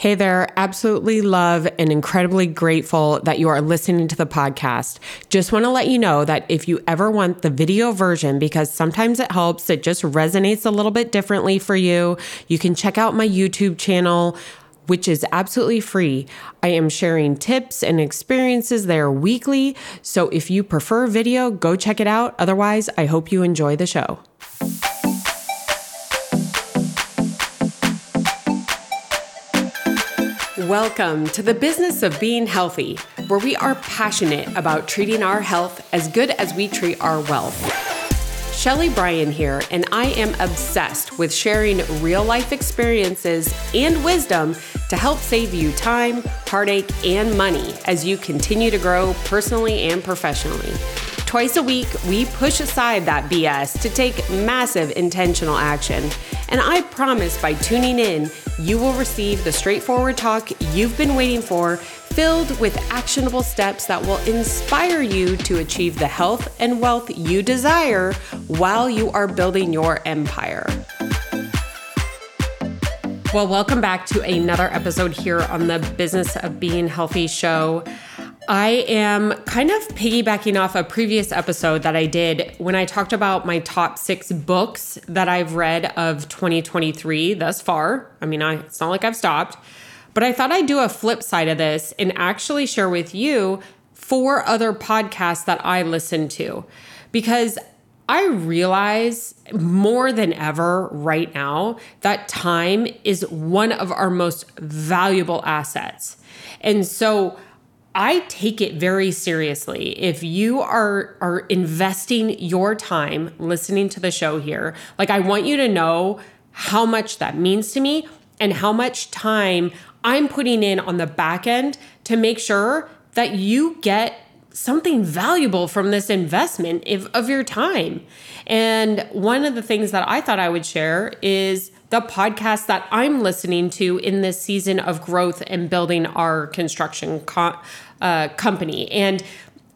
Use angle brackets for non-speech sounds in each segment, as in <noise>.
Hey there, absolutely love and incredibly grateful that you are listening to the podcast. Just want to let you know that if you ever want the video version, because sometimes it helps, it just resonates a little bit differently for you, you can check out my YouTube channel. Which is absolutely free. I am sharing tips and experiences there weekly. So if you prefer video, go check it out. Otherwise, I hope you enjoy the show. Welcome to the business of being healthy, where we are passionate about treating our health as good as we treat our wealth. Shelly Bryan here, and I am obsessed with sharing real life experiences and wisdom to help save you time, heartache, and money as you continue to grow personally and professionally. Twice a week, we push aside that BS to take massive intentional action. And I promise by tuning in, you will receive the straightforward talk you've been waiting for, filled with actionable steps that will inspire you to achieve the health and wealth you desire while you are building your empire. Well, welcome back to another episode here on the Business of Being Healthy show. I am kind of piggybacking off a previous episode that I did when I talked about my top six books that I've read of 2023 thus far. I mean, I, it's not like I've stopped, but I thought I'd do a flip side of this and actually share with you four other podcasts that I listen to because I realize more than ever right now that time is one of our most valuable assets. And so, I take it very seriously. If you are are investing your time listening to the show here, like I want you to know how much that means to me and how much time I'm putting in on the back end to make sure that you get something valuable from this investment of, of your time. And one of the things that I thought I would share is the podcast that I'm listening to in this season of growth and building our construction co- uh, company. And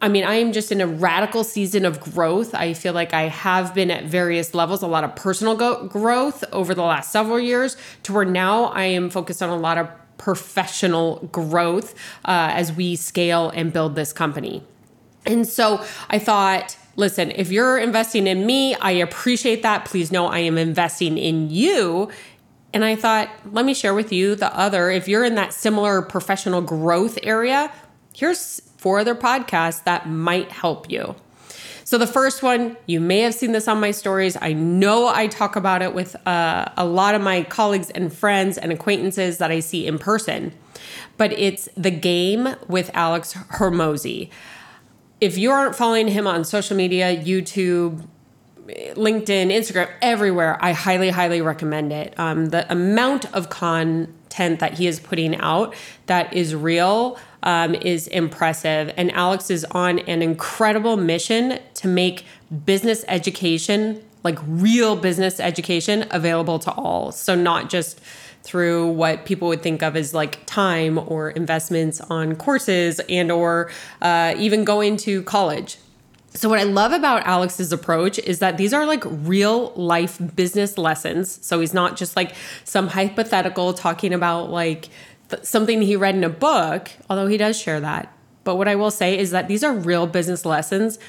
I mean, I am just in a radical season of growth. I feel like I have been at various levels, a lot of personal go- growth over the last several years, to where now I am focused on a lot of professional growth uh, as we scale and build this company. And so I thought, listen, if you're investing in me, I appreciate that. Please know I am investing in you. And I thought, let me share with you the other. If you're in that similar professional growth area, here's four other podcasts that might help you. So, the first one, you may have seen this on my stories. I know I talk about it with uh, a lot of my colleagues and friends and acquaintances that I see in person, but it's The Game with Alex Hormozi. If you aren't following him on social media, YouTube, LinkedIn, Instagram, everywhere, I highly, highly recommend it. Um, the amount of content that he is putting out that is real um, is impressive. And Alex is on an incredible mission to make business education, like real business education, available to all. So, not just through what people would think of as like time or investments on courses and or uh, even going to college so, what I love about Alex's approach is that these are like real life business lessons. So, he's not just like some hypothetical talking about like th- something he read in a book, although he does share that. But what I will say is that these are real business lessons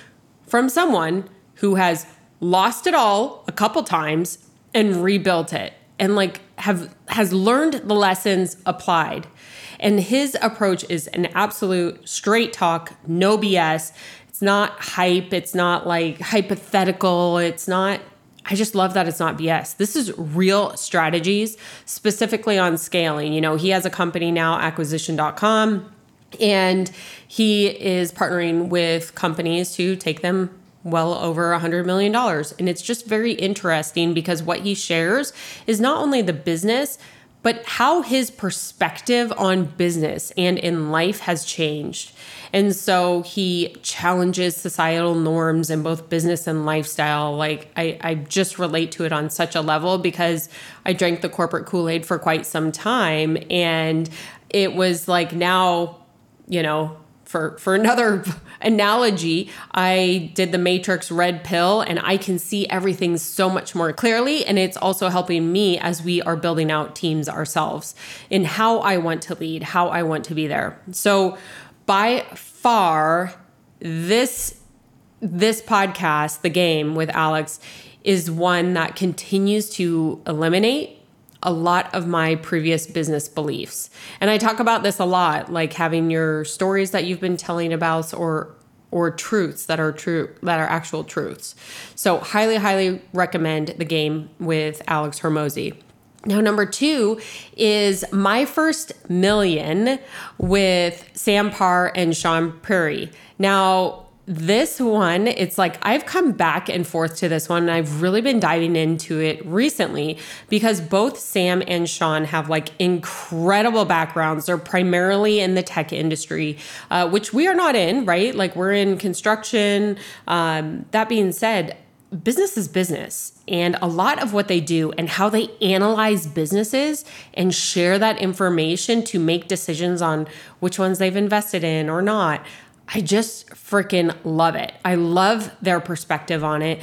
from someone who has lost it all a couple times and rebuilt it and like have has learned the lessons applied. And his approach is an absolute straight talk, no BS. It's not hype, it's not like hypothetical, it's not I just love that it's not BS. This is real strategies specifically on scaling. You know, he has a company now, acquisition.com, and he is partnering with companies to take them well over a $100 million. And it's just very interesting because what he shares is not only the business, but how his perspective on business and in life has changed. And so he challenges societal norms in both business and lifestyle. Like, I, I just relate to it on such a level because I drank the corporate Kool Aid for quite some time. And it was like now, you know, for for another <laughs> analogy, I did the Matrix red pill and I can see everything so much more clearly and it's also helping me as we are building out teams ourselves in how I want to lead, how I want to be there. So by far this this podcast, The Game with Alex is one that continues to eliminate a lot of my previous business beliefs. And I talk about this a lot, like having your stories that you've been telling about or or truths that are true that are actual truths. So highly highly recommend the game with Alex Hormozi. Now, number two is My First Million with Sam Parr and Shaan Puri. Now, this one, it's like I've come back and forth to this one, and I've really been diving into it recently because both Sam and Shaan have like incredible backgrounds. They're primarily in the tech industry, uh, which we are not in, right? Like we're in construction. Um, that being said, business is business. And a lot of what they do and how they analyze businesses and share that information to make decisions on which ones they've invested in or not I just freaking love it. I love their perspective on it.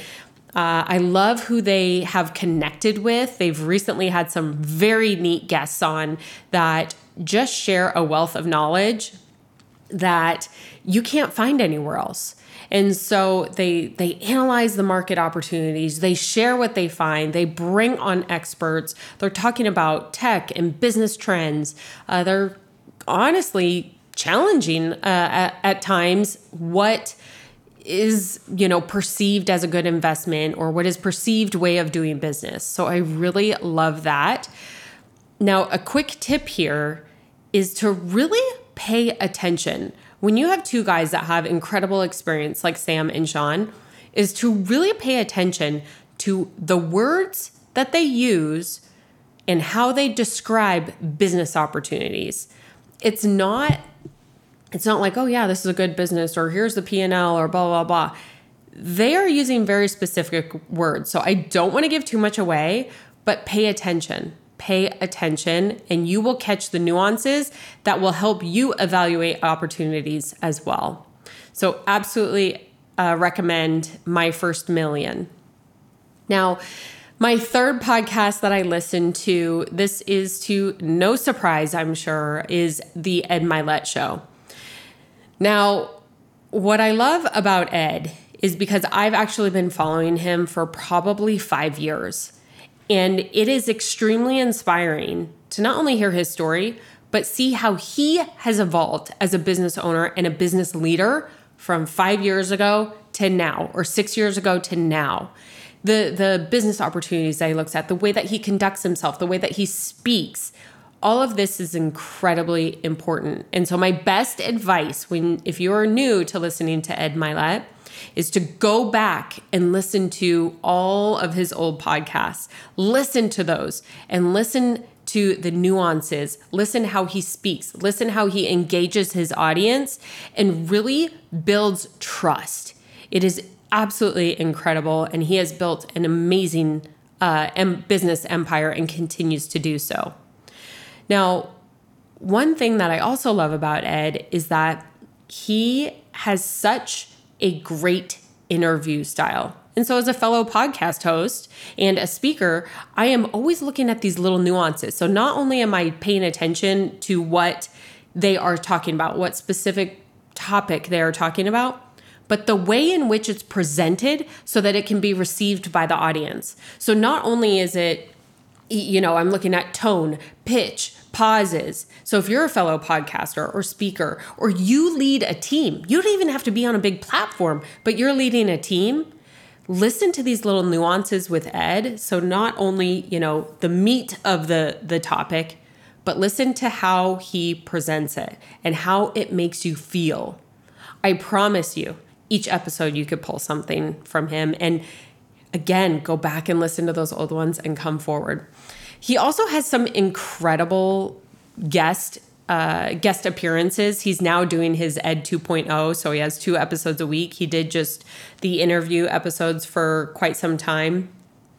Uh, I love who they have connected with. They've recently had some very neat guests on that just share a wealth of knowledge that you can't find anywhere else. And so they they analyze the market opportunities, they share what they find, they bring on experts. They're talking about tech and business trends. Uh, they're honestly challenging uh, at, at times what is you know perceived as a good investment or what is perceived way of doing business. So i really love that. Now a quick tip here is to really pay attention. When you have two guys that have incredible experience like sam and shaan is to really pay attention to the words that they use and how they describe business opportunities. It's not it's not like, oh yeah, this is a good business or here's the P&L or blah blah blah. They are using very specific words. So I don't want to give too much away, but pay attention. Pay attention and you will catch the nuances that will help you evaluate opportunities as well. So absolutely uh, recommend My First Million. Now, my third podcast that I listened to, this is to no surprise, I'm sure, is the Ed Mylett Show. Now, what I love about Ed is because I've actually been following him for probably five years. And it is extremely inspiring to not only hear his story, but see how he has evolved as a business owner and a business leader from five years ago to now, or six years ago to now. The, the business opportunities that he looks at, the way that he conducts himself, the way that he speaks, all of this is incredibly important. And so my best advice when if you're new to listening to Ed Mylett is to go back and listen to all of his old podcasts. Listen to those and listen to the nuances. Listen how he speaks. Listen how he engages his audience and really builds trust. It is absolutely incredible and he has built an amazing uh, business empire and continues to do so. Now, one thing that I also love about Ed is that he has such a great interview style. And so, as a fellow podcast host and a speaker, I am always looking at these little nuances. So, not only am I paying attention to what they are talking about, what specific topic they are talking about, but the way in which it's presented so that it can be received by the audience. So, not only is it you know, I'm looking at tone, pitch, pauses. So if you're a fellow podcaster or speaker, or you lead a team, you don't even have to be on a big platform, but you're leading a team. Listen to these little nuances with Ed. So not only, you know, the meat of the the topic, but listen to how he presents it and how it makes you feel. I promise you, each episode you could pull something from him and again, go back and listen to those old ones and come forward. He also has some incredible guest uh, guest appearances. He's now doing his Ed 2.0, so he has two episodes a week. He did just the interview episodes for quite some time.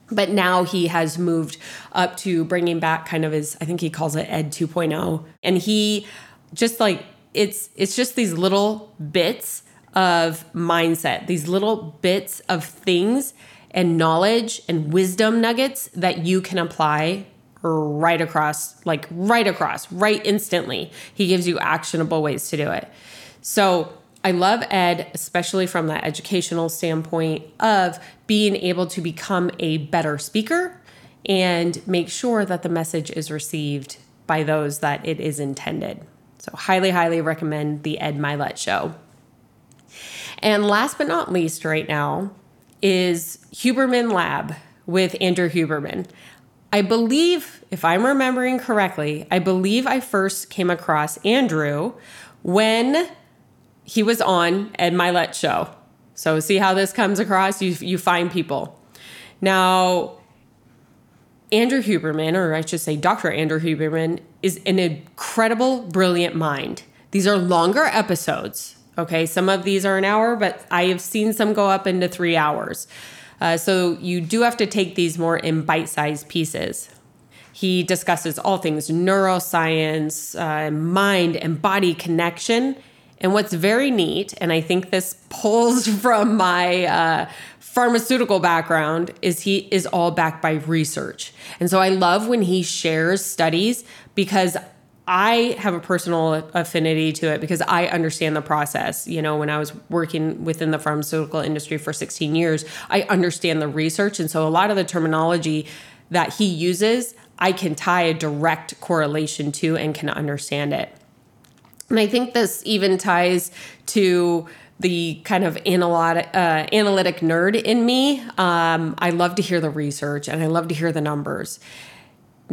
But now he has moved up to bringing back kind of his, I think he calls it Ed 2.0. And he just like it's it's just these little bits of mindset, these little bits of things and knowledge and wisdom nuggets that you can apply right across, like right across, right instantly. He gives you actionable ways to do it. So I love Ed, especially from that educational standpoint of being able to become a better speaker and make sure that the message is received by those that it is intended. So, highly, highly recommend the Ed Mylett show. And last but not least, right now, is Huberman Lab with Andrew Huberman. I believe, if I'm remembering correctly, I believe I first came across Andrew when he was on Ed Mylett show. So see how this comes across? You you find people. Now, Andrew Huberman, or I should say Dr. Andrew Huberman, is an incredible, brilliant mind. These are longer episodes. Okay, some of these are an hour, but I have seen some go up into three hours. Uh, so you do have to take these more in bite sized pieces. He discusses all things neuroscience, uh, mind and body connection. And what's very neat, and I think this pulls <laughs> from my uh, pharmaceutical background, is he is all backed by research. And so I love when he shares studies because I have a personal affinity to it because I understand the process. You know, when I was working within the pharmaceutical industry for 16 years, I understand the research. And so a lot of the terminology that he uses, I can tie a direct correlation to and can understand it. And I think this even ties to the kind of analytic, uh, analytic nerd in me. Um, I love to hear the research and I love to hear the numbers.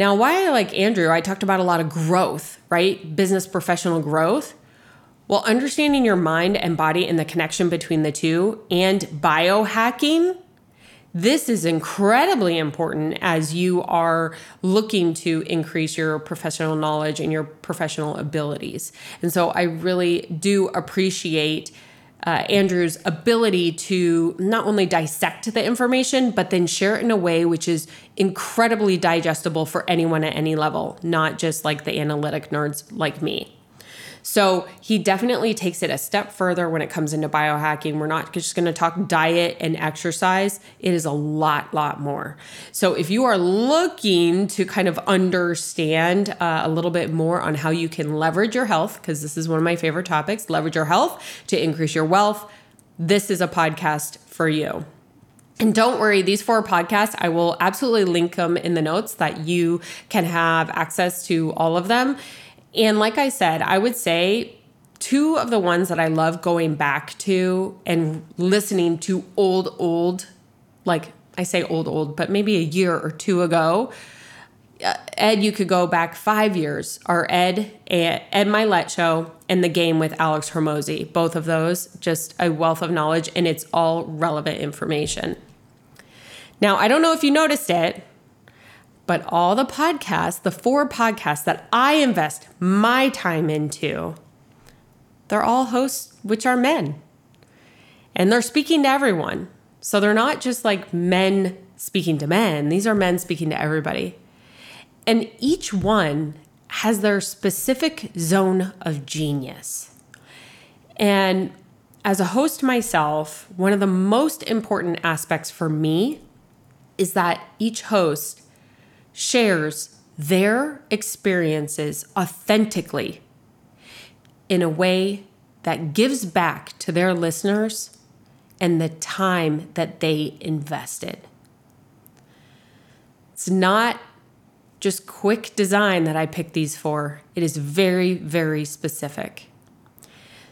Now, why I like Andrew, I talked about a lot of growth, right? Business professional growth. Well, understanding your mind and body and the connection between the two and biohacking, this is incredibly important as you are looking to increase your professional knowledge and your professional abilities. And so I really do appreciate uh, Andrew's ability to not only dissect the information, but then share it in a way which is incredibly digestible for anyone at any level, not just like the analytic nerds like me. So he definitely takes it a step further when it comes into biohacking. We're not just going to talk diet and exercise. It is a lot, lot more. So if you are looking to kind of understand uh, a little bit more on how you can leverage your health, because this is one of my favorite topics, leverage your health to increase your wealth, this is a podcast for you. And don't worry, these four podcasts, I will absolutely link them in the notes that you can have access to all of them. And like I said, I would say two of the ones that I love going back to and listening to old, old, like I say old, old, but maybe a year or two ago. Uh, Ed, you could go back five years, Are Ed, Ed Mylett show and the game with Alex Hormozi. Both of those, just a wealth of knowledge, and it's all relevant information. Now, I don't know if you noticed it, but all the podcasts, the four podcasts that I invest my time into, they're all hosts which are men. And they're speaking to everyone. So they're not just like men speaking to men, these are men speaking to everybody. And each one has their specific zone of genius. And as a host myself, one of the most important aspects for me is that each host shares their experiences authentically in a way that gives back to their listeners and the time that they invested. It's not just quick design that I picked these for, it is very, very specific.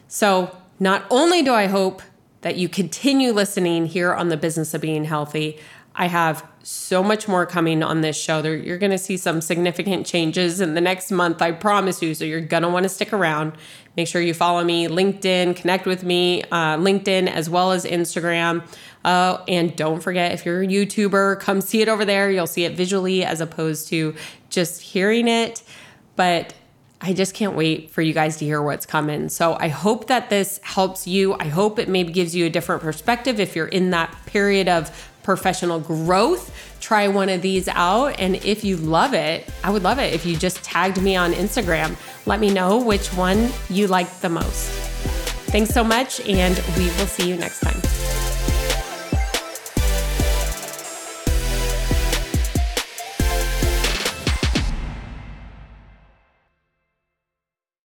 So, not only do I hope that you continue listening here on the business of being healthy, I have so much more coming on this show. There, you're going to see some significant changes in the next month, I promise you. So you're going to want to stick around. Make sure you follow me, LinkedIn, connect with me, uh, LinkedIn as well as Instagram. Uh, and don't forget, if you're a YouTuber, come see it over there. You'll see it visually as opposed to just hearing it. But I just can't wait for you guys to hear what's coming. So I hope that this helps you. I hope it maybe gives you a different perspective if you're in that period of professional growth. Try one of these out. And if you love it, I would love it if you just tagged me on Instagram. Let me know which one you liked the most. Thanks so much, and we will see you next time.